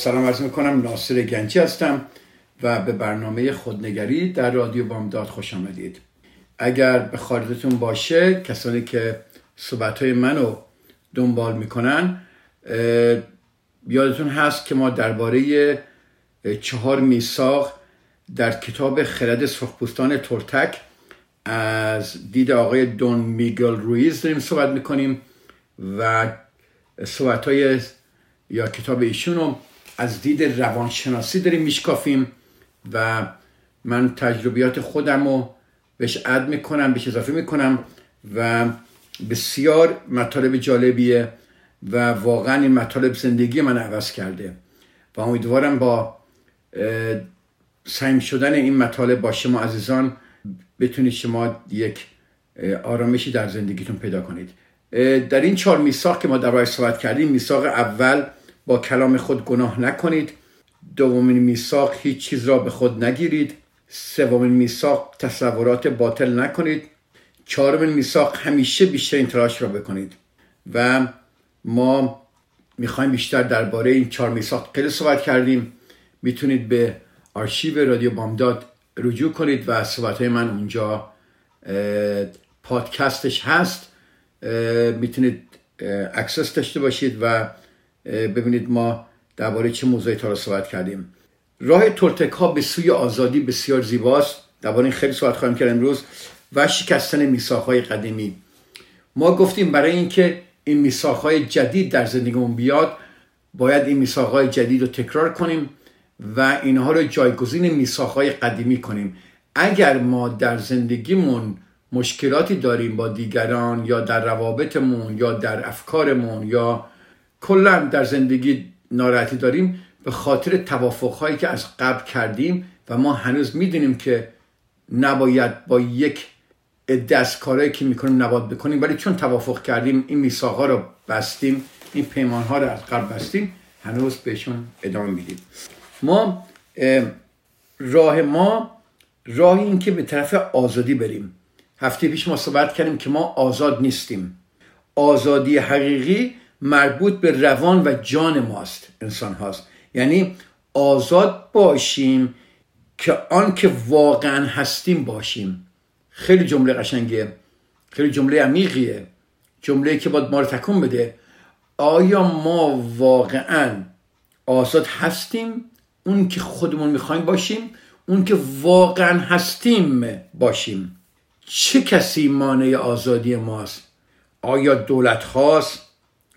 سلام عرض می‌کنم ناصر گنجی هستم و به برنامه خودنگری در رادیو بامداد خوش آمدید. اگر به خاطرتون باشه کسانی که صحبت های منو دنبال می‌کنن یادتون هست که ما درباره چهار میساق در کتاب خرد سرخپوستان تورتک از دید آقای دون میگل رویز داریم صحبت می‌کنیم و صحبت های یا کتاب ایشون رو از دید روانشناسی داریم میشکافیم و من تجربیات خودم رو بهش عد می‌کنم بهش اضافه می‌کنم و بسیار مطالب جالبیه و واقعا این مطالب زندگی من عوض کرده و امیدوارم با سعیم شدن این مطالب با شما عزیزان بتونید شما یک آرامشی در زندگیتون پیدا کنید. در این چهار میثاق که ما در صحبت کردیم میثاق اول با کلام خود گناه نکنید. دومین میثاق هیچ چیز را به خود نگیرید. سومین میثاق تصورات باطل نکنید. چهارمین میثاق همیشه بیشترین تلاش را بکنید. و ما می‌خوایم بیشتر درباره این چهار میثاق خیلی صحبت کردیم. می‌تونید به آرشیو رادیو بامداد رجوع کنید و صحبت من اونجا پادکستش هست. می‌تونید access داشته باشید و ببینید ما درباره چه موضوعاتی صحبت کردیم. راه تولتک ها به سوی آزادی بسیار زیباست. درباره این خیلی صحبت خواهیم کرد امروز. و شکستن میثاق های قدیمی. ما گفتیم برای اینکه این میثاق های جدید در زندگیمون بیاد باید این میثاق های جدید رو تکرار کنیم و اینها رو جایگزین میثاق های قدیمی کنیم. اگر ما در زندگیمون مشکلاتی داریم با دیگران یا در روابطمون یا در افکارمون یا کلا در زندگی ناراحتی داریم به خاطر توافقهایی که از قبل کردیم و ما هنوز می‌دونیم که نباید با یک دست کارهایی که می‌کنیم نباید بکنیم. ولی چون توافق کردیم این میثاقها رو بستیم این پیمان ها رو از قبل بستیم هنوز بهشون ادامه میدیم. ما راه ما راه این که به طرف آزادی بریم. هفته پیش ما صحبت کردیم که ما آزاد نیستیم. آزادی حقیقی مربوط به روان و جان ماست انسان هاست. یعنی آزاد باشیم که آن که واقعا هستیم باشیم. خیلی جمله قشنگیه خیلی جمله عمیقیه جمله که باید ما رو تکون بده. آیا ما واقعا آزاد هستیم؟ اون که خودمون می‌خوایم باشیم اون که واقعا هستیم باشیم. چه کسی مانع آزادی ماست؟ آیا دولت خواست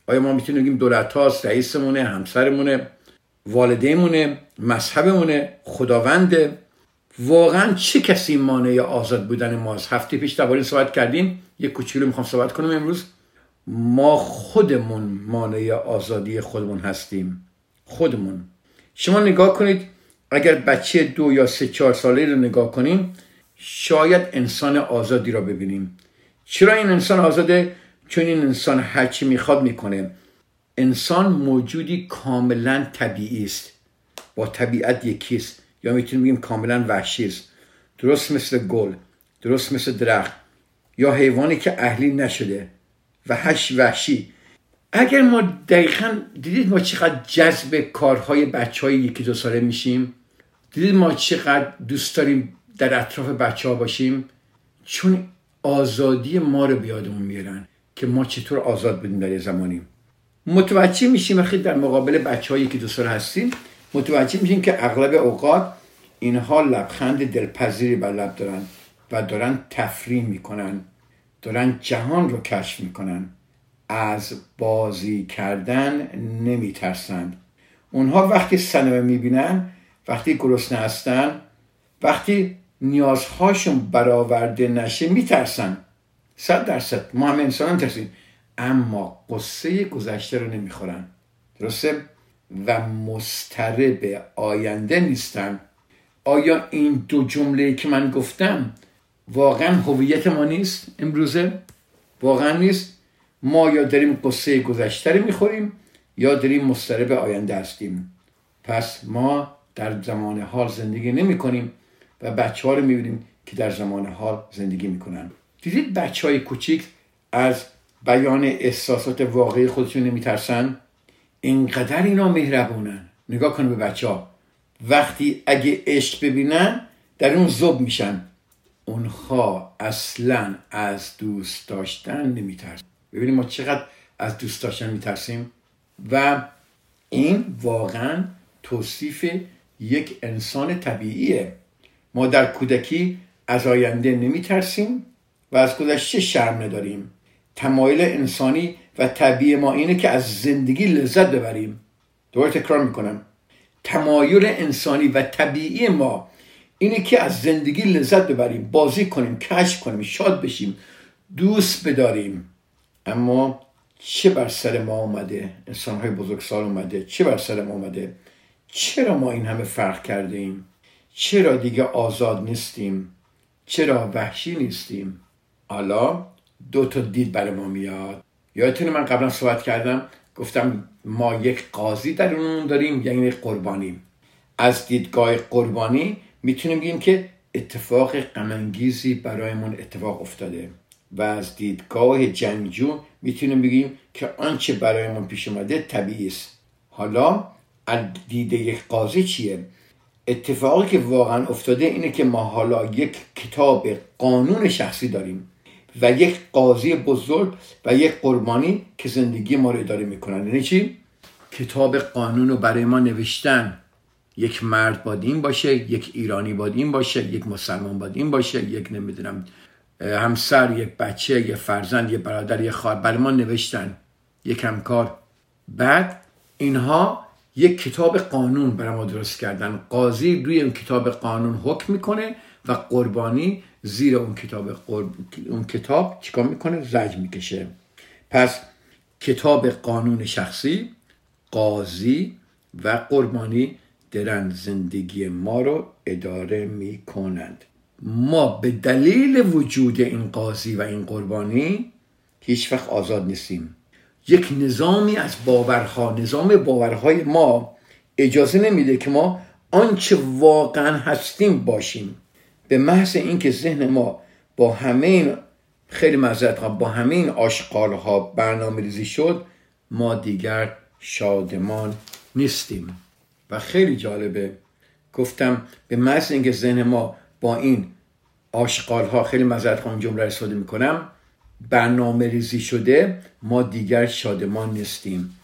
آیا ما می‌تونیم بگیم دولت هاست رئیسمونه همسرمونه والدینمونه مذهبمونه خداونده؟ واقعا چه کسی مانع آزاد بودن ماست هفته پیش درباره صحبت کردیم یک کوچولو می‌خوام صحبت کنم امروز. ما خودمون مانع آزادی خودمون هستیم. خودمون. شما نگاه کنید اگر بچه دو یا سه چهار ساله رو نگاه کنیم شاید انسان آزادی را ببینیم. چرا این انسان آزاده؟ چون این انسان هرچی می‌خواد می‌کنه. انسان موجودی کاملا طبیعی است. با طبیعت یکیست یا می‌تونیم بگیم کاملا وحشی است. درست مثل گل درست مثل درخت. یا حیوانی که اهلی نشده و هش وحشی. اگر ما دقیقا دیدید ما چقدر جذب کارهای بچه های یکی دو ساله میشیم؟ دیدید ما چقدر دوست داریم در اطراف بچه ها باشیم؟ چون آزادی ما رو بیادمون میارن. که ما چطور آزاد بودیم در یه زمانی. متوجه میشیم وقتی در مقابل بچه هایی که دو سال هستیم متوجه میشیم که اغلب اوقات اینها لبخند دلپذیری بر لب دارن و دارن تفریح می‌کنن دارن جهان رو کشف می‌کنن. از بازی کردن نمیترسند اونها وقتی سینما می‌بینن وقتی گرسنه هستن وقتی نیازهاشون برآورده نشه میترسن. صد درصد. ما همه انسان هم ترسیم. اما قصه گذشته رو نمی‌خورن. درسته؟ و مسترب آینده نیستن. آیا این دو جمله که من گفتم واقعا هویت ما نیست امروزه؟ واقعا نیست. ما یا داریم قصه گذشته رو می‌خوریم یا داریم مسترب آینده هستیم. پس ما در زمان حال زندگی نمی کنیم و بچه ها رو می‌بینیم که در زمان حال زندگی می‌کنن. دیدید بچه های کوچیک از بیان احساسات واقعی خودشون نمیترسن؟ اینقدر اینا مهربونن. نگاه کنه به بچه ها وقتی اگه عشق ببینن در اون زب میشن. اونها اصلا از دوست داشتن نمیترسن. ببینیم ما چقدر از دوست داشتن میترسیم. و این واقعا توصیف یک انسان طبیعیه. ما در کودکی از آینده نمیترسیم. و از گذشته شرم نداریم تمایل انسانی و طبیعی ما اینه که از زندگی لذت ببریم. دوباره تکرار می‌کنم. تمایل انسانی و طبیعی ما اینه که از زندگی لذت ببریم بازی کنیم کشف کنیم شاد بشیم دوست بداریم. اما چه بر سر ما اومده؟ انسان های بزرگسال اومده. چه بر سر ما اومده؟ چرا ما این همه فرق کرده ایم چرا دیگه آزاد نیستیم؟ چرا وحشی نیستیم؟ حالا دو تا دید برای ما میاد. یادتونه من قبلا صحبت کردم؟ گفتم ما یک قاضی در اون داریم یعنی قربانی از دیدگاه قربانی می‌تونیم بگیم که اتفاق غمانگیزی برایمون اتفاق افتاده. و از دیدگاه جنگجو می‌تونیم بگیم که آنچه برایمون پیش اومده طبیعی است. حالا از دید یک قاضی چیه؟ اتفاقی که واقعا افتاده اینه که ما حالا یک کتاب قانون شخصی داریم. و یک قاضی بزرگ و یک قربانی که زندگی ما رو اداره می‌کنن. یعنی چی؟ کتاب قانون رو برای ما نوشتن. یک مرد باید این باشه یک ایرانی باید این باشه یک مسلمان باید این باشه یک نمی‌دونم همسر یک بچه یک فرزند یک برادر یک خواهر. برای ما نوشتن. یک همکار. بعد اینها یک کتاب قانون برای ما درست کردن. قاضی روی اون کتاب قانون حکم می‌کنه و قربانی زیر اون کتاب قرب... اون کتاب چیکار می‌کنه؟ زج می‌کشه. پس کتاب قانون شخصی قاضی و قربانی درن زندگی ما رو اداره می‌کنند. ما به دلیل وجود این قاضی و این قربانی هیچ وقت آزاد نیستیم. یک نظامی از باورها نظام باورهای ما اجازه نمیده که ما آنچه واقعا هستیم باشیم. به محض اینکه ذهن ما با همه این خیلی مزد با همه این آشقال ها برنامه ریزی شد ما دیگر شادمان نیستیم. و خیلی جالبه. گفتم به محض اینکه ذهن ما با این آشقال ها خیلی مزد خواهم جمله استفاده می‌کنم برنامه ریزی شده ما دیگر شادمان نیستیم.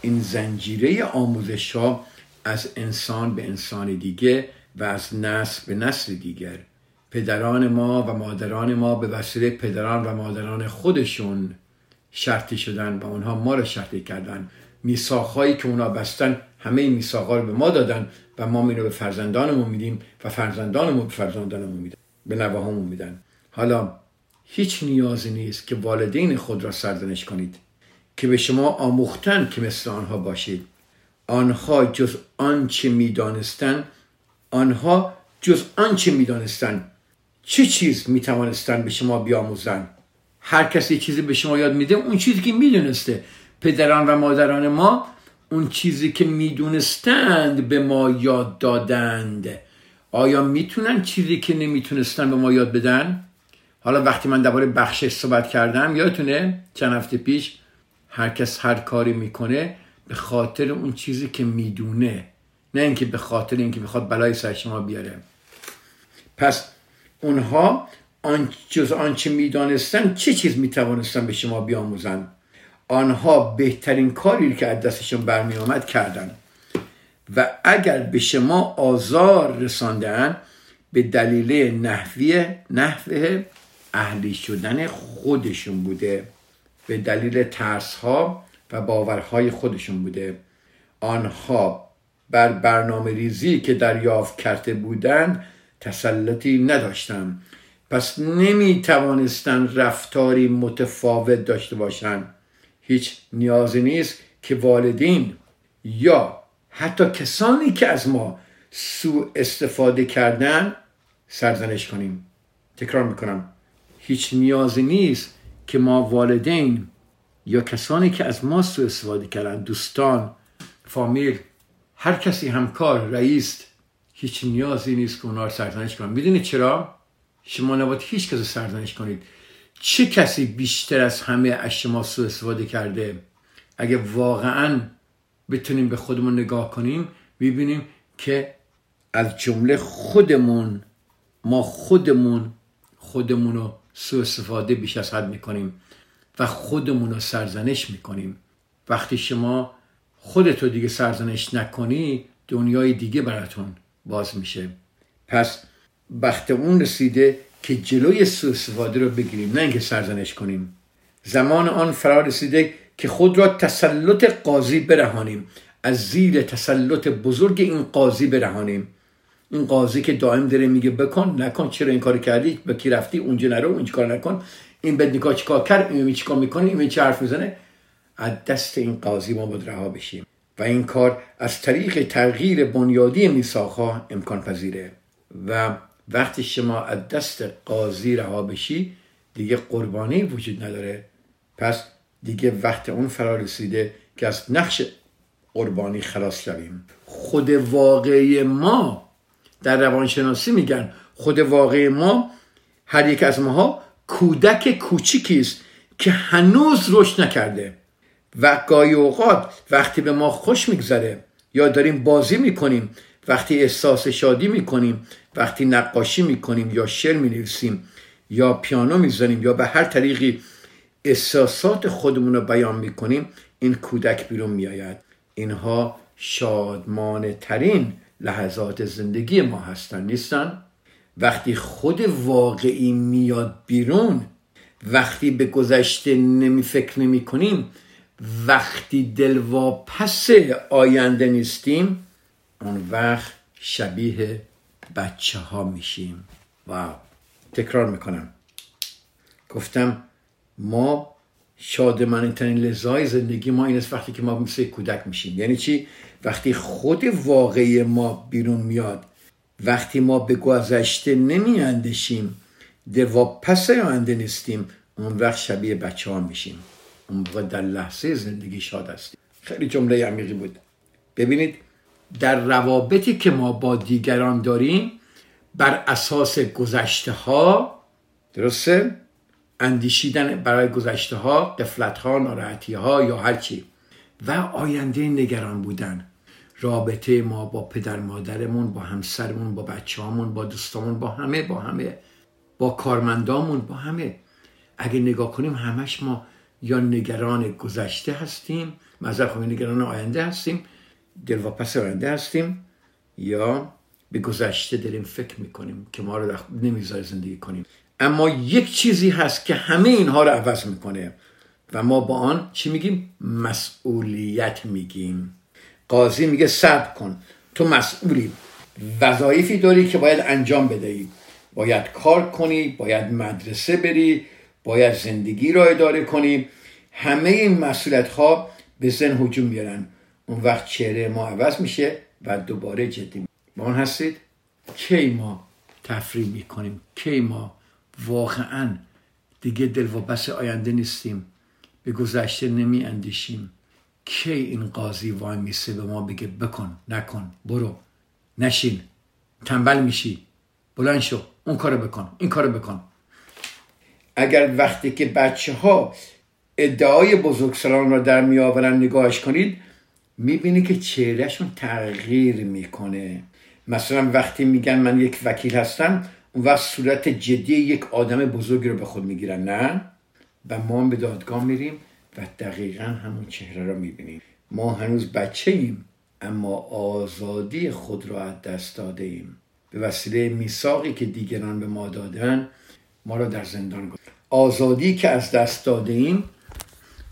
این زنجیره آموزش ها از انسان به انسان دیگه و از نسل به نسل دیگر. پدران ما و مادران ما به وسیله پدران و مادران خودشون شرطی شدن و اونها ما رو شرطی کردن. میساخهایی که اونا بستن همه این میساقها رو به ما دادن و ما اینو به فرزندانمون میدیم و فرزندانمون به فرزندانمون میدن به نوهامون میدن. حالا هیچ نیازی نیست که والدین خود را سرزنش کنید که به شما آموختن که مثل آنها باشید. آنها جز آنچه می‌دانستن آنها جز آنچه می‌دانستن چه چیز می‌توانستن به شما بیاموزن هر کسی چیزی به شما یاد میده اون چیزی که می‌دونسته. پدران و مادران ما اون چیزی که می‌دونستند به ما یاد دادند. آیا می‌تونن چیزی که نمی‌تونستن به ما یاد بدن؟ حالا وقتی من درباره بخشش صحبت کردم یادتونه چند هفته پیش هر کس هر کاری می‌کنه به خاطر اون چیزی که می‌دونه. نه اینکه به خاطر اینکه بخواد بلای سر شما بیاره. پس اونها آن جز آنچه می‌دانستن چه چیز می‌توانستن به شما بیاموزن آنها بهترین کاری که از دستشون برمی آمد کردن و اگر به شما آزار رساندن به دلیل نحوی نحوه اهلی شدن خودشون بوده. به دلیل ترس ها و باورهای خودشون بوده. آنها بر برنامه ریزی که دریافت کرده بودند تسلطی نداشتم. پس نمی توانستن رفتاری متفاوت داشته باشند هیچ نیازی نیست که والدین یا حتی کسانی که از ما سوء استفاده کردن سرزنش کنیم. تکرار می‌کنم. هیچ نیازی نیست که ما والدین یا کسانی که از ما سوء استفاده کردن دوستان فامیل هر کسی همکار رئیس هیچ نیازی نیست که اونا رو سرزنش کنن. می‌دونید چرا؟ شما نباید هیچ کسی سرزنش کنید. چه کسی بیشتر از همه از شما سوء استفاده کرده؟ اگه واقعا بتونیم به خودمون نگاه کنیم می‌بینیم که از جمله خودمون ما خودمون خودمون رو سوء استفاده بیش از حد می‌کنیم و خودمون رو سرزنش می‌کنیم. وقتی شما خودتو دیگه سرزنش نکنی دنیای دیگه براتون باز میشه. پس وقت اون رسیده که جلوی سوء استفاده رو بگیریم نه اینکه سرزنش کنیم. زمان آن فرا رسیده که خود را تسلط قاضی برهانیم. از زیر تسلط بزرگ این قاضی برهانیم. این قاضی که دائم داره میگه بکن نکن چرا این کار کردی؟ به کی رفتی؟ اونجا نرو اونجا کار نکن؟ این بد نکاح چیکار کرد؟ این چیکار می‌کنه؟ این چه حرف می‌زنه؟ از دست این قاضی ما باید رها بشیم. و این کار از طریق تغییر بنیادی میساخها امکان پذیره. و وقتی شما از دست قاضی رها بشی دیگه قربانی وجود نداره. پس دیگه وقت اون فرا رسیده که از نقش قربانی خلاص شویم. خود واقعی ما در روانشناسی میگن خود واقعی ما هر یک از ماها کودک کوچیکی است که هنوز رشد نکرده. و گاهی اوقات وقتی به ما خوش میگذره یا داریم بازی می‌کنیم وقتی احساس شادی می‌کنیم وقتی نقاشی می‌کنیم یا شعر می‌نویسیم یا پیانو می‌زنیم یا به هر طریقی احساسات خودمون رو بیان می‌کنیم این کودک بیرون میآید. اینها شادمانه ترین لحظات زندگی ما هستن نیستن؟ وقتی خود واقعی میاد بیرون وقتی به گذشته نمی فکر نمی کنیم وقتی دلواپس آینده نیستیم اون وقت شبیه بچه ها میشیم. واو. تکرار می‌کنم. گفتم ما شادمانترین لذای زندگی ما این است وقتی که ما مثل کودک میشیم. یعنی چی؟ وقتی خود واقعی ما بیرون میاد وقتی ما به گذشته نمی اندشیم پس آینده نیستیم اون وقت شبیه بچه ها میشیم. اون موقع در لحظه زندگی شاد هستیم. خیلی جمله عمیقی بود. ببینید در روابطی که ما با دیگران داریم بر اساس گذشته ها درسته؟ اندیشیدن برای گذشته ها قفلت ها ناراحتی ها یا هرچی و آینده نگران بودن. رابطه ما با پدر مادرمون با همسرمون با بچه هامون با دوستامون با همه با همه. با کارمندامون با همه. اگه نگاه کنیم همش ما یا نگران گذشته هستیم مذر خواهی نگران آینده هستیم دلواپس آینده هستیم یا به گذشته داریم فکر می‌کنیم که ما رو نمی‌ذاره زندگی کنیم. اما یک چیزی هست که همه اینها رو عوض می‌کنه و ما با آن چی میگیم؟ مسئولیت میگیم. قاضی میگه صبر کن تو مسئولی. وظایفی داری که باید انجام بدهی. باید کار کنی باید مدرسه بری باید زندگی را اداره کنی همه این مسئولیت ها به زن حجوم میارن. اون وقت چهره ما عوض میشه و دوباره جدی با آن هستید؟ کی ما تفریح می‌کنیم؟ کی ما واقعا دیگه دل و بس آینده نیستیم. به گذشته نمی اندیشیم کی این قاضی وای میسه به ما بگه بکن نکن برو نشین تنبل میشی. بلند شو اون کارو بکن این کارو بکن. اگر وقتی که بچه ها ادعای بزرگسالان را در می آورن نگاهش کنید می‌بینی که چهرهشون تغییر می‌کنه. مثلا وقتی میگن من یک وکیل هستم اون وقت صورت جدی یک آدم بزرگی رو به خود می‌گیرن نه. و ما به دادگاه میریم و دقیقا همون چهره رو می‌بینیم. ما هنوز بچه ایم اما آزادی خود را از دست داده ایم به وسیله میثاقی که دیگران به ما دادن ما را در زندان گذاشت. آزادی که از دست داده ایم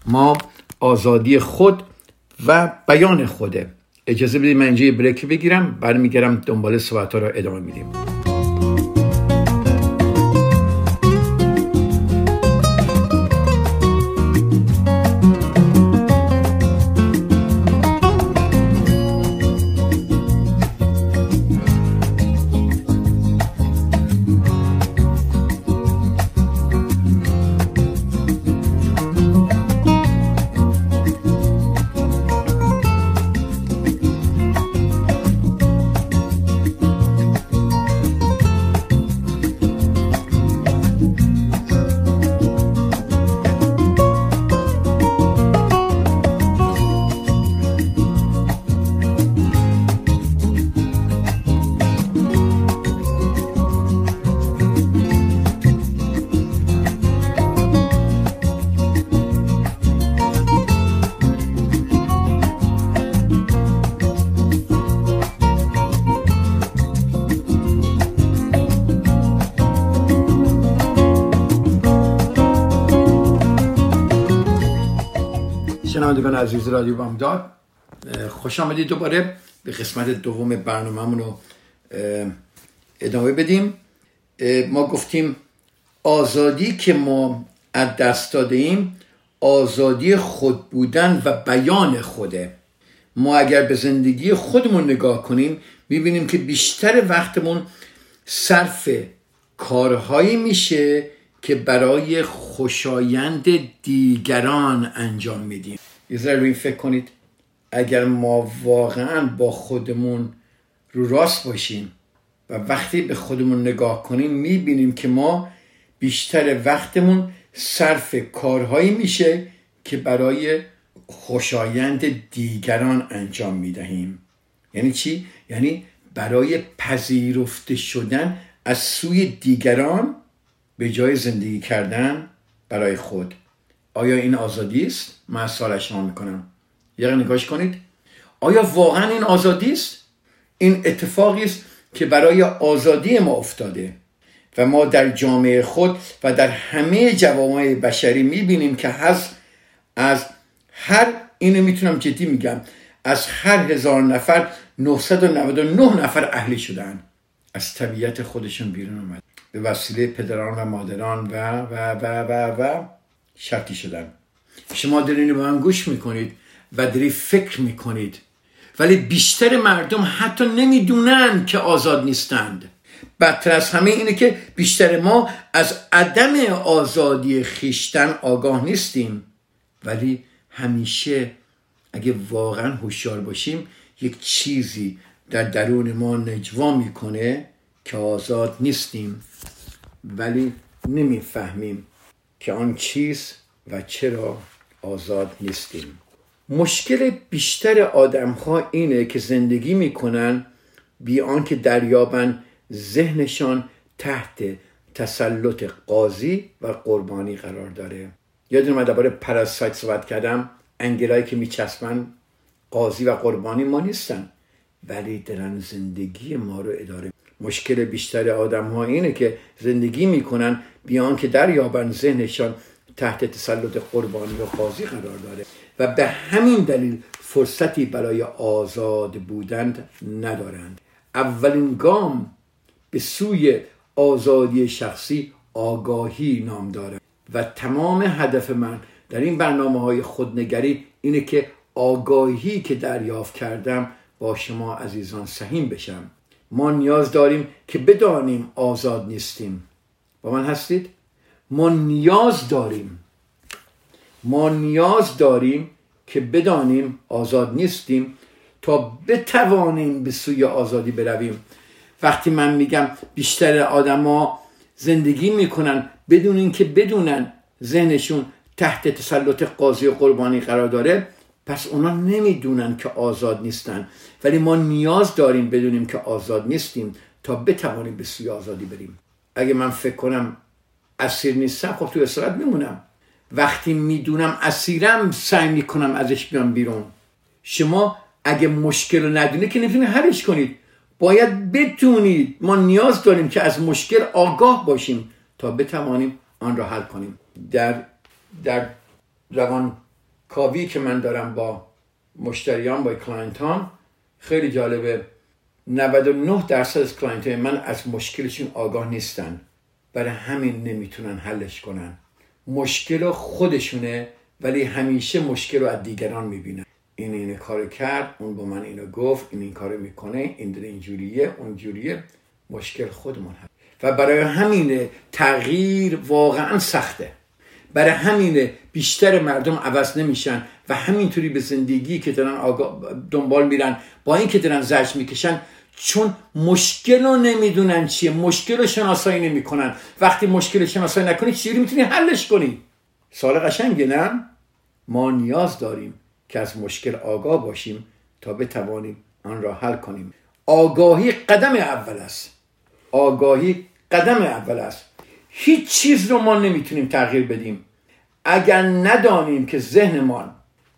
ما آزادی خود و بیان خوده. اجازه بدید من اینجا بریک بگیرم برمیگردم دنبال صحبت ها را ادامه میدیم. شنوندگان عزیز رادیو بامداد خوش آمدید دوباره به قسمت دوم برنامه رو ادامه بدیم. ما گفتیم آزادی که ما از دست داده ایم آزادی خود بودن و بیان خوده. ما اگر به زندگی خودمون نگاه کنیم می‌بینیم که بیشتر وقتمون صرف کارهایی میشه که برای خوشایند دیگران انجام میدیم. یه ذره روی فکر کنید. اگر ما واقعا با خودمون رو راست باشیم و وقتی به خودمون نگاه کنیم می‌بینیم که ما بیشتر وقتمون صرف کارهایی میشه که برای خوشایند دیگران انجام می‌دهیم. یعنی چی؟ یعنی برای پذیرفته شدن از سوی دیگران به جای زندگی کردن برای خود. آیا این آزادی است؟ من سال شما می‌کنم یه نگاش کنید آیا واقعا این آزادی است؟ این اتفاقی است که برای آزادی ما افتاده و ما در جامعه خود و در همه جوامع بشری می‌بینیم که از از هر اینو می‌تونم جدی میگم از هر هزار نفر 999 نفر اهلی شدن از طبیعت خودشون بیرون اومد به وسیله پدران و مادران و و و و و شرطی شدن. شما دارین به من گوش می‌کنید و داری فکر می‌کنید. ولی بیشتر مردم حتی نمی‌دونن که آزاد نیستند. بدتر از همه اینه که بیشتر ما از عدم آزادی خیشتن آگاه نیستیم. ولی همیشه اگه واقعا هوشیار باشیم یک چیزی در درون ما نجوا می‌کنه که آزاد نیستیم. ولی نمی‌فهمیم. که آن چیز و چرا آزاد نیستیم. مشکل بیشتر آدم ها اینه که زندگی می‌کنن بی آنکه دریابن ذهنشان تحت تسلط قاضی و قربانی قرار داره. یادون من درباره پراسایت صحبت کردم انگلایی که میچسبن قاضی و قربانی ما نیستن ولی درن زندگی ما رو اداره مشکل بیشتر آدم ها اینه که زندگی می‌کنن بیان که دریابن ذهنشان تحت تسلط قربانی و قاضی قرار داره و به همین دلیل فرصتی برای آزاد بودن ندارند. اولین گام به سوی آزادی شخصی آگاهی نام داره و تمام هدف من در این برنامه های خودنگری اینه که آگاهی که دریافت کردم با شما عزیزان سهیم بشم. ما نیاز داریم که بدانیم آزاد نیستیم. با من هستید؟ ما نیاز داریم. ما نیاز داریم که بدانیم آزاد نیستیم تا بتوانیم به سوی آزادی برویم. وقتی من میگم بیشتر آدما زندگی می‌کنن بدون اینکه بدونن ذهنشون تحت تسلط قاضی قربانی قرار داره پس اونا نمی‌دونن که آزاد نیستن. ولی ما نیاز داریم بدونیم که آزاد نیستیم تا بتوانیم به سوی آزادی بریم. اگه من فکر کنم اسیر نیستم خب تو اسارت میمونم وقتی می‌دونم اسیرم سعی می‌کنم ازش بیام بیرون. شما اگه مشکل رو ندونه که نمی‌تونید حلش کنید. باید بتونید. ما نیاز داریم که از مشکل آگاه باشیم تا بتوانیم آن را حل کنیم. در در روان کاوی که من دارم با مشتریان با client ان خیلی جالبه. 99 درصد از client من از مشکلشون آگاه نیستن. برای همین نمی‌تونن حلش کنن. مشکل خودشونه ولی همیشه مشکل رو از دیگران می‌بینن. این این کار کرد اون با من اینو گفت این این کارو می‌کنه این در اینجوریه اونجوریه مشکل خودمون هست. و برای همین تغییر واقعا سخته. برای همینه بیشتر مردم عوض نمیشن. و همینطوری به زندگی که دارن دنبال میرن با اینکه دارن زجر می‌کشن چون مشکل رو نمی‌دونن چیه مشکل رو شناسایی نمی‌کنن. وقتی مشکل شناسایی نکنی چیزی می‌تونی حلش کنی؟ سال قشنگه نه؟ ما نیاز داریم که از مشکل آگاه باشیم تا بتوانیم آن را حل کنیم. آگاهی قدم اول است. آگاهی قدم اول است. هیچ چیز رو ما نمی‌تونیم تغییر بدیم. اگر ندانیم که ذهنمان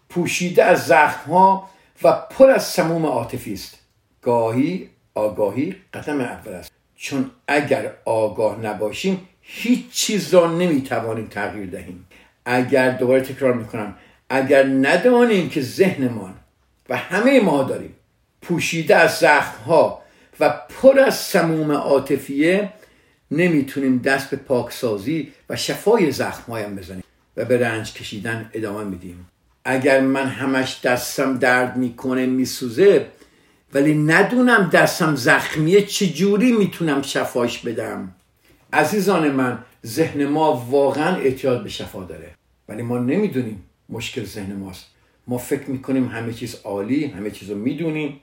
پوشیده از زخم ها و پر از سموم عاطفی است. گاهی آگاهی قدم اول است. چون اگر آگاه نباشیم هیچ چیز را نمی‌توانیم تغییر دهیم. اگر دوباره تکرار می‌کنم اگر ندانیم که ذهنمان و همه ما داریم پوشیده از زخم ها و پر از سموم عاطفیه نمی‌تونیم دست به پاکسازی و شفای زخمهایم بزنیم و به رنج کشیدن ادامه میدیم. اگر من همش دستم درد می‌کنه میسوزه ولی ندونم دستم زخمیه چجوری می‌تونم شفاش بدم. عزیزان من ذهن ما واقعا احتیاج به شفا داره. ولی ما نمی‌دونیم مشکل ذهن ماست. ما فکر می‌کنیم همه چیز عالی همه چیز رو می‌دونیم.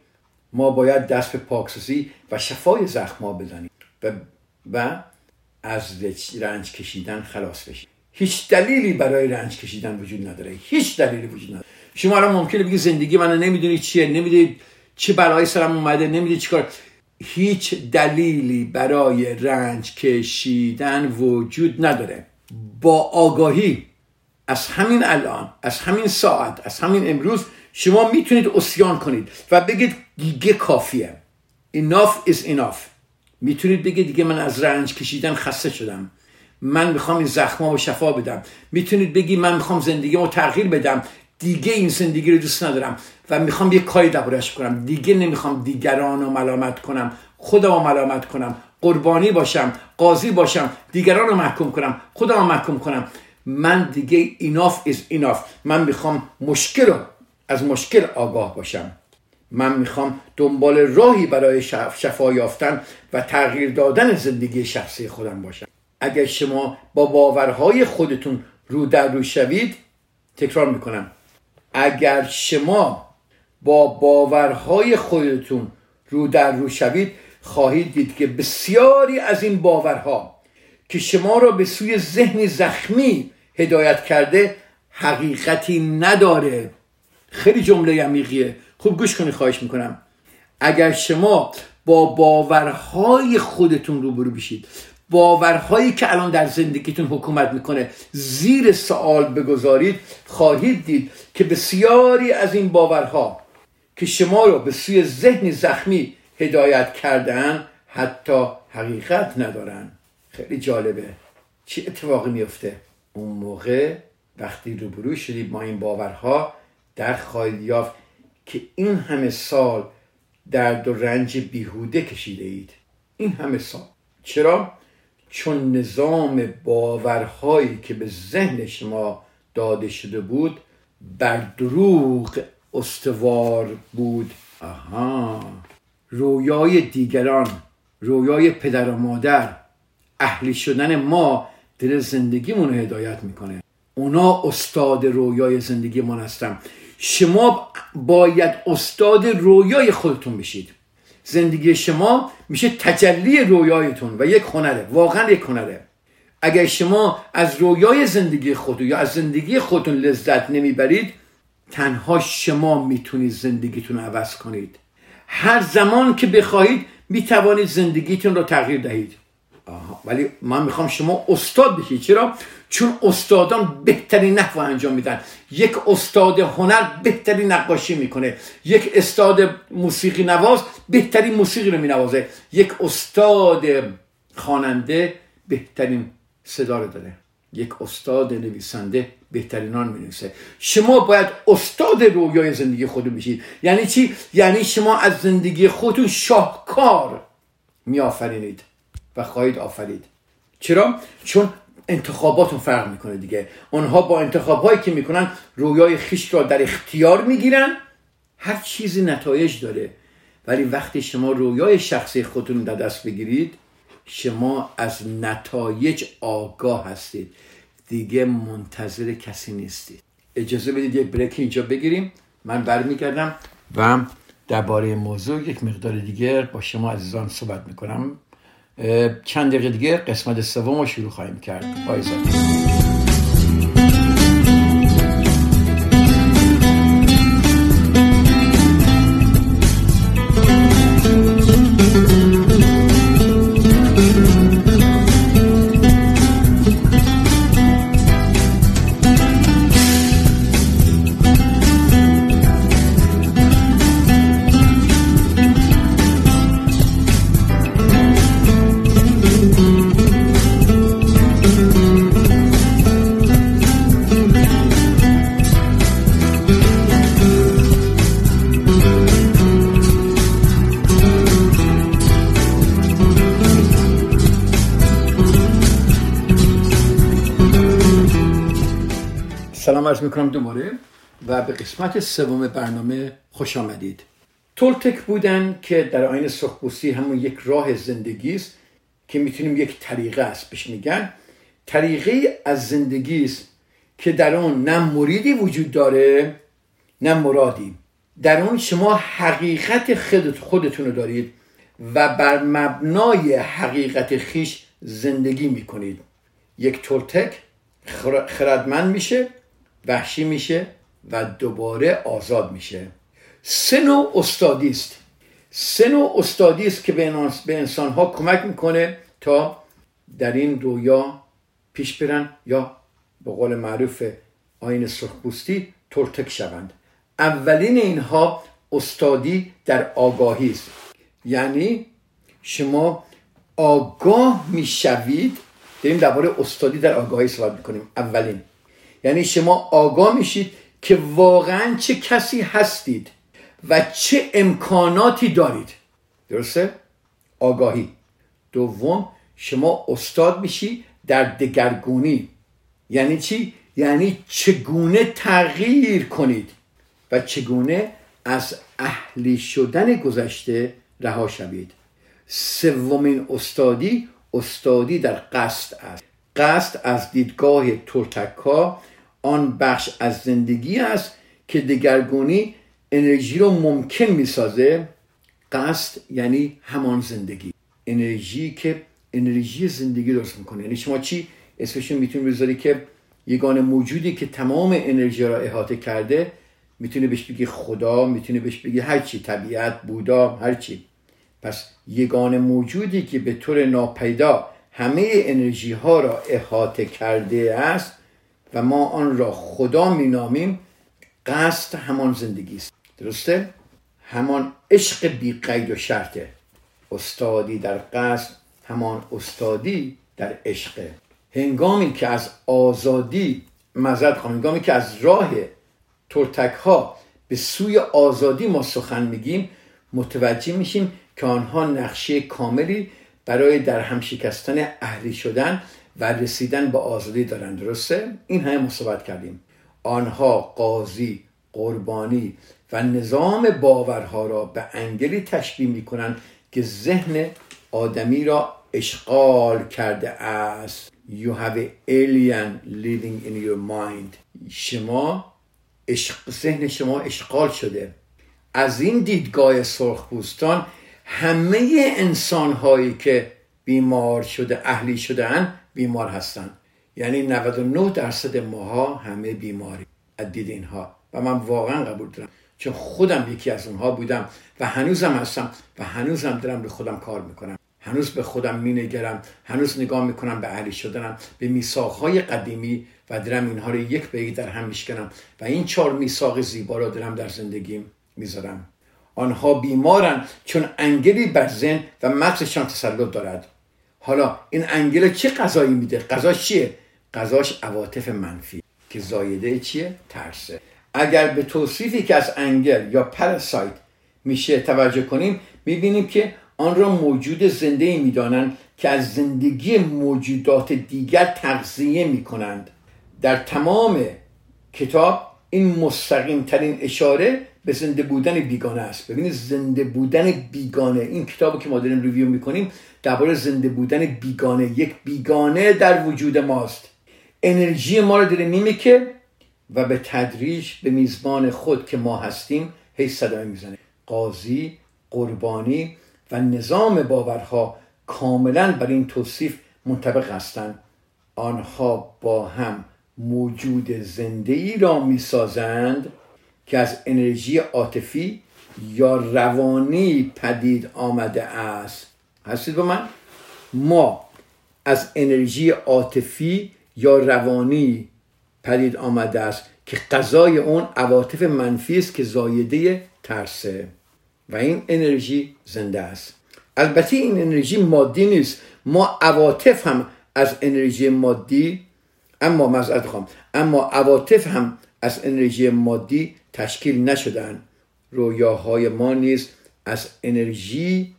ما باید دست به پاکسازی و شفای زخم ها بزنیم. و, و از رنج کشیدن خلاص بشیم. هیچ دلیلی برای رنج کشیدن وجود نداره. هیچ دلیلی وجود نداره. شما الان ممکنه بگی زندگی من نمی‌دونی چیه نمی‌دونی چه بلایی سرم اومده نمی‌دونی چیکار. هیچ دلیلی برای رنج کشیدن وجود نداره. با آگاهی از همین الان از همین ساعت از همین امروز شما می‌تونید اسیان کنید و بگید دیگه کافیه. Enough is enough. می‌تونید بگید دیگه من از رنج کشیدن خسته شدم. من می‌خوام این زخما رو شفا بدم. می‌تونید بگید من می‌خوام زندگی رو تغییر بدم. دیگه این زندگی رو دوست ندارم و می‌خوام یه کاری دربارش کنم. دیگه نمی‌خوام دیگران رو ملامت کنم. خودم رو ملامت کنم. قربانی باشم قاضی باشم دیگران رو محکوم کنم. خودم رو محکوم کنم. من دیگه enough is enough. من می‌خوام مشکل رو از مشکل آگاه باشم. من می‌خوام دنبال راهی برای شفا یافتن و تغییر دادن زندگی شخصی خودم باشم. اگر شما با باورهای خودتون رو در رو شوید تکرار می‌کنم. اگر شما با باورهای خودتون رو در رو شوید خواهید دید که بسیاری از این باورها که شما را به سوی ذهنی زخمی هدایت کرده حقیقتی نداره. خیلی جمله عمیقیه. خوب گوش کنید خواهش می‌کنم. اگر شما با باورهای خودتون روبرو بشید باورهایی که الان در زندگیتون حکومت می‌کنه. زیر سوال بگذارید خواهید دید که بسیاری از این باورها که شما رو به سوی ذهن زخمی هدایت کردن حتی حقیقت ندارن. خیلی جالبه. چی اتفاقی میفته اون موقع وقتی روبرو شدید ما این باورها در خواهید یافت که این همه سال درد و رنج بیهوده کشیده اید. این همه سال. چرا؟ چون نظام باورهایی که به ذهن شما داده شده بود بر دروغ استوار بود. آها. رویای دیگران رویای پدر و مادر اهلی شدن ما دل زندگیمون رو هدایت می‌کنه. اونا استاد رویای زندگیمون هستن. شما باید استاد رویای خودتون بشید. زندگی شما میشه تجلی رویایتون و یک هنره واقعا یک هنره. اگر شما از رویای زندگی خودتون یا از زندگی خودتون لذت نمی‌برید تنها شما می‌تونید زندگیتون عوض کنید. هر زمان که بخواهید می‌توانید زندگیتون رو تغییر دهید. آها. ولی من می‌خوام شما استاد بشید. چرا؟ چون استادان بهترین نحو انجام میدن. یک استاد هنر بهترین نقاشی می‌کنه. یک استاد موسیقی نواز بهترین موسیقی رو مینوازه. یک استاد خواننده بهترین صدا رو داره. یک استاد نویسنده بهترین آن می‌نویسه. شما باید استاد رویای زندگی خودتون بشید. یعنی چی؟ یعنی شما از زندگی خودتون شاهکار میآفرینید و خواهید آفرید. چرا؟ چون انتخاباتون فرق می‌کنه دیگه. اونها با انتخابهایی که می‌کنن رویای خیش را در اختیار می‌گیرن. هر چیزی نتایج داره. ولی وقتی شما رویای شخصی خودتون در دست بگیرید شما از نتایج آگاه هستید. دیگه منتظر کسی نیستید. اجازه بدید یک بریک اینجا بگیریم. من برمیگردم و درباره موضوع یک مقدار دیگر با شما عزیزان صحبت می‌کنم. چند دقیقه دیگه قسمت سوم رو شروع خواهیم کرد. پایزاد می‌کنم دوباره و به قسمت سوم برنامه خوش آمدید. تولتک بودن که در آین سخبوسی همون یک راه زندگی است که می‌تونیم یک طریقه است بهش میگن. طریقه از زندگی است که در اون نه مریدی وجود داره نه مرادی. در اون شما حقیقت خودتون رو دارید و بر مبنای حقیقت خیش زندگی می‌کنید. یک تولتک خردمند میشه وحشی میشه و دوباره آزاد میشه. سه نوع استادی است. سه نوع استادی است که به انسان ها کمک می‌کنه تا در این رویا پیش برن یا به قول معروف آین سرخپوستی ترتک شوند. اولین اینها استادی در آگاهی است. یعنی شما آگاه می‌شوید. داریم درباره استادی در آگاهی صحبت می‌کنیم. اولین. یعنی شما آگاه میشید که واقعا چه کسی هستید و چه امکاناتی دارید. درسته؟ آگاهی. دوم شما استاد میشی در دگرگونی. یعنی چی؟ یعنی چگونه تغییر کنید و چگونه از اهلی شدن گذشته رها شوید. سومین استادی استادی در قصد است. قصد از دیدگاه تورتکا آن بخش از زندگی است که دگرگونی انرژی رو ممکن می‌سازه. قصد یعنی همان زندگی. انرژی که انرژی زندگی درست می‌کنه. یعنی شما چی؟ اسمش می‌تونید بذاری که یگان موجودی که تمام انرژی را احاطه کرده می‌تونه بهش بگی خدا می‌تونه بهش بگی هرچی طبیعت بودا هرچی پس یگان موجودی که به طور ناپیدا همه انرژی ها را احاطه کرده است و ما آن را خدا مینامیم قصد همان زندگی است. درسته؟ همان عشق بی قید و شرطه. استادی در قصد همان استادی در عشق. هنگامی که از آزادی مزد هنگامی که از راه ترتک ها به سوی آزادی ما سخن میگیم متوجه میشیم که آنها نقشه کاملی برای در هم شکستن اهلی شدن و رسیدن به آزادی دارند درسته؟ این همه مصابت کردیم. آنها قاضی قربانی و نظام باورها را به انگلی تشبیه می کنند که ذهن آدمی را اشغال کرده است. You have alien living in your mind. شما ذهن شما اشغال شده. از این دیدگاه سرخپوستان همه انسان هایی که بیمار شده اهلی شده بیمار هستند یعنی 99 درصد ماها همه بیماری از اینها. و من واقعا قبول دارم چون خودم یکی از اونها بودم و هنوزم هستم و هنوزم دارم به خودم کار می‌کنم. هنوز به خودم مینگرم هنوز نگاه می‌کنم به اهلی شدنم به میساقهای قدیمی و دارم اینها رو یک به در هم میشکنم و این چهار میساق زیبا را دارم در زندگیم می‌ذارم. آنها بیمارن چون انگلی بر ذهن و مغزشان تسلط دارد. حالا این انگل چه غذایی میده؟ غذاش چیه؟ غذاش عواطف منفی. که زایده چیه؟ ترسه. اگر به توصیفی که از انگل یا پراسایت میشه توجه کنیم می‌بینیم که آن را موجود زنده ای می‌دانند که از زندگی موجودات دیگر تغذیه می‌کنند. در تمام کتاب این مستقیم ترین اشاره به زنده بودن بیگانه است. ببینید زنده بودن بیگانه. این کتابی که ما داریم ریویو می‌کنیم درباره زنده بودن بیگانه یک بیگانه در وجود ماست. انرژی ما رو داره میمیکه و به تدریج به میزبان خود که ما هستیم هی صدای می‌زنه. قاضی قربانی و نظام باورها کاملا بر این توصیف منطبق هستند آنها با هم موجود زنده ای را می‌سازند که از انرژی عاطفی یا روانی پدید آمده است. هستید با من؟ ما از انرژی عاطفی یا روانی پدید آمده است که قضای اون عواطف منفی است که زایده ترسه. و این انرژی زنده است. البته این انرژی مادی نیست. ما عواطف هم از انرژی مادی اما مزد خواهم اما عواطف هم از انرژی مادی تشکیل نشدن. رویاهای ما نیست از انرژی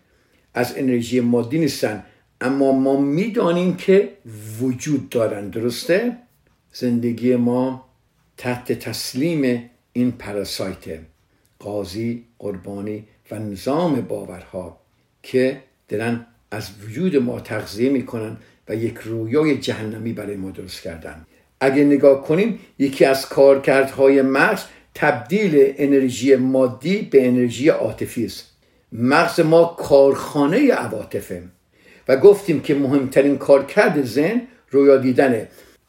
از انرژی مادی نیستن. اما ما می‌دانیم که وجود دارن درسته؟ زندگی ما تحت تسلیم این پراسایت قاضی قربانی و نظام باورها که دارن از وجود ما تغذیه می‌کنن و یک رویای جهنمی برای ما درست کردن. اگه نگاه کنیم یکی از کارکردهای مغز تبدیل انرژی مادی به انرژی عاطفی است. مغز ما کارخانه عواطفه و گفتیم که مهمترین کارکرد ذهن رویا دیدنه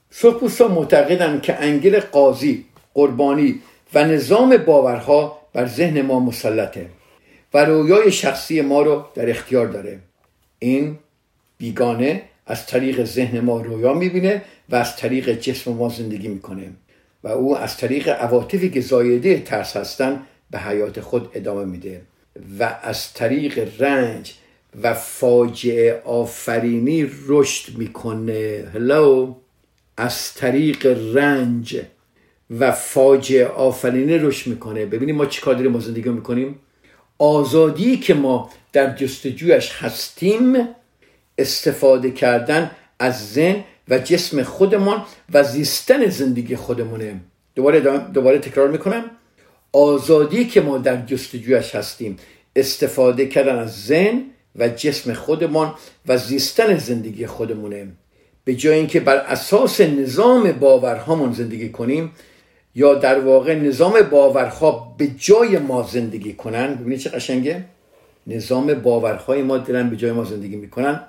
سرپوستا معتقدند که انگل قاضی قربانی و نظام باورها بر ذهن ما مسلطه و رویای شخصی ما رو در اختیار داره. این بیگانه از طریق ذهن ما رویا می‌بینه و از طریق جسم ما زندگی می‌کنه و او از طریق عواطفی که زایده ترس هستن به حیات خود ادامه میده. و از طریق رنج و فاجعه آفرینی رشد می‌کنه. هلو از طریق رنج و فاجعه آفرینی رشد می‌کنه. ببینیم ما چیکار داریم زندگی می‌کنیم. آزادی که ما در جستجویش هستیم استفاده کردن از ذهن و جسم خودمان و زیستن زندگی خودمونه. دوباره, دوباره تکرار می‌کنم. آزادی که ما در جستجویش هستیم استفاده کردن از ذهن و جسم خودمان و زیستن زندگی خودمونه. به جای اینکه بر اساس نظام باورهامون زندگی کنیم یا در واقع نظام باورها به جای ما زندگی کنن ببینید چه قشنگه؟ نظام باورهای ما دلن به جای ما زندگی می‌کنن.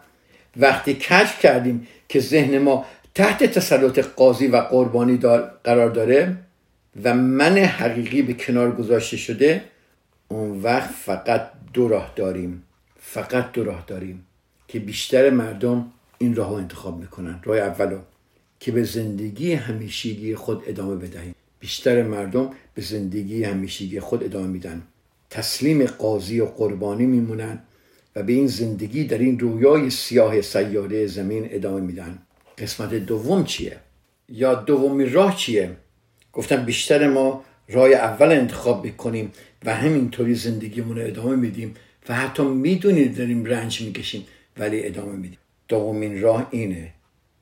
وقتی کشف کردیم که ذهن ما تحت تسلط قاضی و قربانی قرار داره و من حقیقی به کنار گذاشته شده اون وقت فقط دو راه داریم. فقط دو راه داریم که بیشتر مردم این راه انتخاب می‌کنن. راه اولو که به زندگی همیشگی خود ادامه بدهیم. بیشتر مردم به زندگی همیشگی خود ادامه میدن. تسلیم قاضی و قربانی میمونن و به این زندگی در این رویای سیاه سیاره زمین ادامه میدن. قسمت دوم چیه؟ یا دومی راه چیه؟ گفتم بیشتر ما راه اول انتخاب بکنیم و همینطوری زندگیمون رو ادامه میدیم و حتی می‌دونید داریم رنج می‌کشیم ولی ادامه میدیم. دومین راه اینه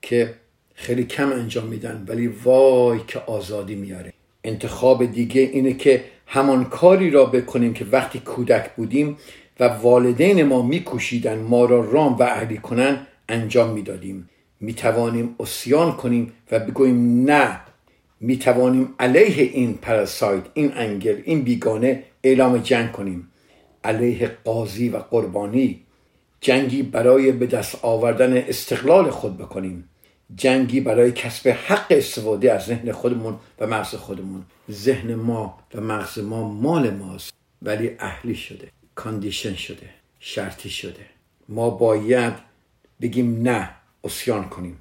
که خیلی کم انجام میدن ولی وای که آزادی میاره. انتخاب دیگه اینه که همان کاری را بکنیم که وقتی کودک بودیم و والدین ما میکوشیدن ما را رام و اهلی کنن انجام می‌دادیم. می‌توانیم اسیان کنیم و بگوییم نه می‌توانیم علیه این پراسایت این انگل این بیگانه اعلام جنگ کنیم. علیه قاضی و قربانی جنگی برای به دست آوردن استقلال خود بکنیم. جنگی برای کسب حق استفاده از ذهن خودمون و مغز خودمون. ذهن ما و مغز ما مال ماست ولی اهلی شده کاندیشن شده شرطی شده. ما باید بگیم نه اسیان کنیم.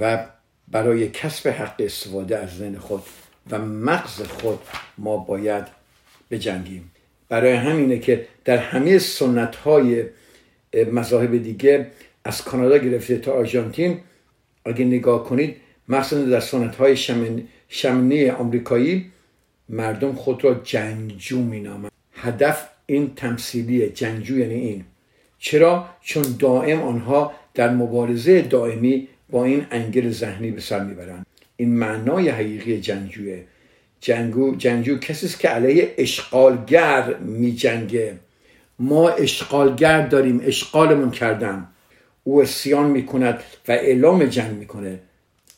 و برای کسب حق استفاده از ذهن خود و مغز خود ما باید بجنگیم. برای همینه که در همه سنت های مذاهب دیگه از کانادا گرفته تا آرژانتین اگه نگاه کنید مثلا در سنت های شمنی آمریکایی مردم خود را جنگجو مینامند. هدف این تمثیلی جنگجو یعنی این. چرا؟ چون دائم آنها در مبارزه دائمی با این انگل ذهنی به سر می‌برند این معنای حقیقی جنگجوه جنگو جنگجو کسی است که علیه اشغالگر میجنگه. ما اشغالگر داریم اشغالمون کردن. او اسیان می‌کند و اعلام جنگ می‌کنه.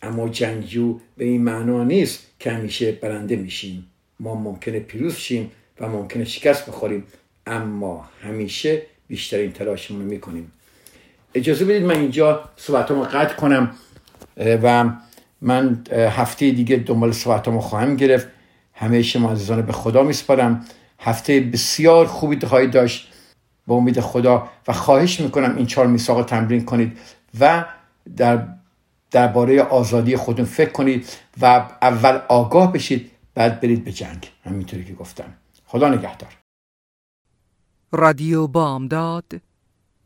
اما جنگجو به این معنا نیست که همیشه برنده میشیم. ما ممکنه پیروز شیم و ممکنه شکست بخوریم. اما همیشه بیشترین تلاشمون رو می‌کنیم. اجازه بدید من اینجا صحبتامو قطع کنم و من هفته دیگه دنبال صحبتامو خواهم گرفت. همه شما عزیزان به خدا میسپارم. هفته بسیار خوبی خواهید داشت. به امید خدا و خواهش می‌کنم این چهار میثاق تمرین کنید و در درباره آزادی خودتون فکر کنید و اول آگاه بشید بعد برید به جنگ. همینطوری که گفتم. خدا نگهدار. رادیو بامداد